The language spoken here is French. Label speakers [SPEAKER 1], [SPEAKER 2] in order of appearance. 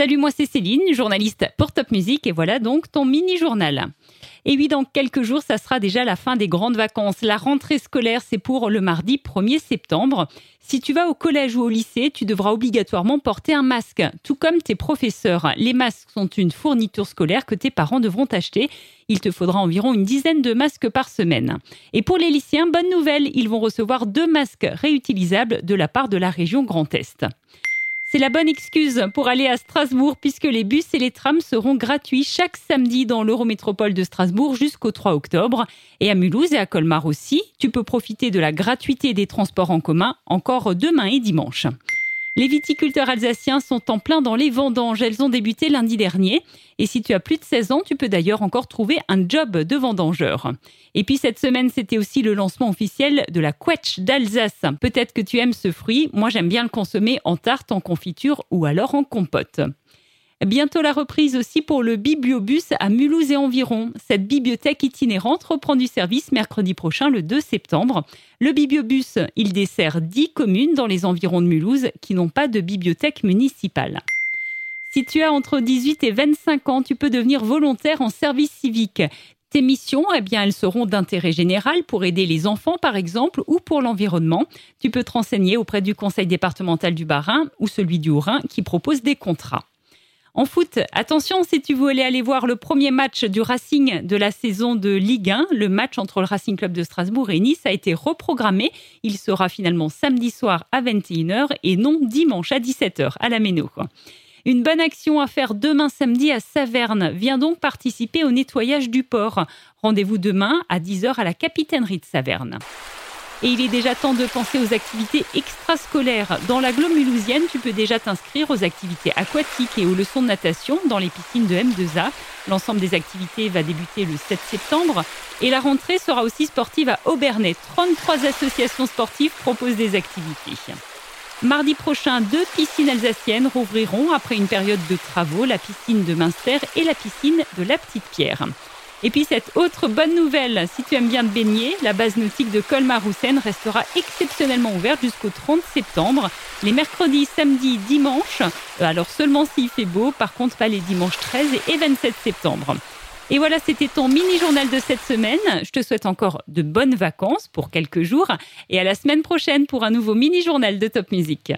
[SPEAKER 1] Salut, moi c'est Céline, journaliste pour Top Music et voilà donc ton mini-journal. Et oui, dans quelques jours, ça sera déjà la fin des grandes vacances. La rentrée scolaire, c'est pour le mardi 1er septembre. Si tu vas au collège ou au lycée, tu devras obligatoirement porter un masque, tout comme tes professeurs. Les masques sont une fourniture scolaire que tes parents devront acheter. Il te faudra environ une dizaine de masques par semaine. Et pour les lycéens, bonne nouvelle, ils vont recevoir deux masques réutilisables de la part de la région Grand Est. C'est la bonne excuse pour aller à Strasbourg puisque les bus et les trams seront gratuits chaque samedi dans l'Eurométropole de Strasbourg jusqu'au 3 octobre. Et à Mulhouse et à Colmar aussi, tu peux profiter de la gratuité des transports en commun encore demain et dimanche. Les viticulteurs alsaciens sont en plein dans les vendanges. Elles ont débuté lundi dernier. Et si tu as plus de 16 ans, tu peux d'ailleurs encore trouver un job de vendangeur. Et puis cette semaine, c'était aussi le lancement officiel de la quetch d'Alsace. Peut-être que tu aimes ce fruit. Moi, j'aime bien le consommer en tarte, en confiture ou alors en compote. Bientôt la reprise aussi pour le Bibliobus à Mulhouse et environ. Cette bibliothèque itinérante reprend du service mercredi prochain, le 2 septembre. Le Bibliobus, il dessert 10 communes dans les environs de Mulhouse qui n'ont pas de bibliothèque municipale. Si tu as entre 18 et 25 ans, tu peux devenir volontaire en service civique. Tes missions, eh bien, elles seront d'intérêt général pour aider les enfants, par exemple, ou pour l'environnement. Tu peux te renseigner auprès du conseil départemental du Bas-Rhin ou celui du Haut-Rhin qui propose des contrats. En foot, attention si tu voulais aller voir le premier match du Racing de la saison de Ligue 1, le match entre le Racing Club de Strasbourg et Nice a été reprogrammé. Il sera finalement samedi soir à 21h et non dimanche à 17h à la Méno. Une bonne action à faire demain samedi à Saverne. Viens donc participer au nettoyage du port. Rendez-vous demain à 10h à la capitainerie de Saverne. Et il est déjà temps de penser aux activités extrascolaires. Dans la mulhousienne, tu peux déjà t'inscrire aux activités aquatiques et aux leçons de natation dans les piscines de M2A. L'ensemble des activités va débuter le 7 septembre. Et la rentrée sera aussi sportive à Aubernais. 33 associations sportives proposent des activités. Mardi prochain, deux piscines alsaciennes rouvriront après une période de travaux, la piscine de Münster et la piscine de la Petite Pierre. Et puis cette autre bonne nouvelle, si tu aimes bien te baigner, la base nautique de Colmar-Roussen restera exceptionnellement ouverte jusqu'au 30 septembre, les mercredis, samedis, dimanches, euh, alors seulement s'il fait beau, par contre pas les dimanches 13 et 27 septembre. Et voilà, c'était ton mini-journal de cette semaine. Je te souhaite encore de bonnes vacances pour quelques jours et à la semaine prochaine pour un nouveau mini-journal de Top Music.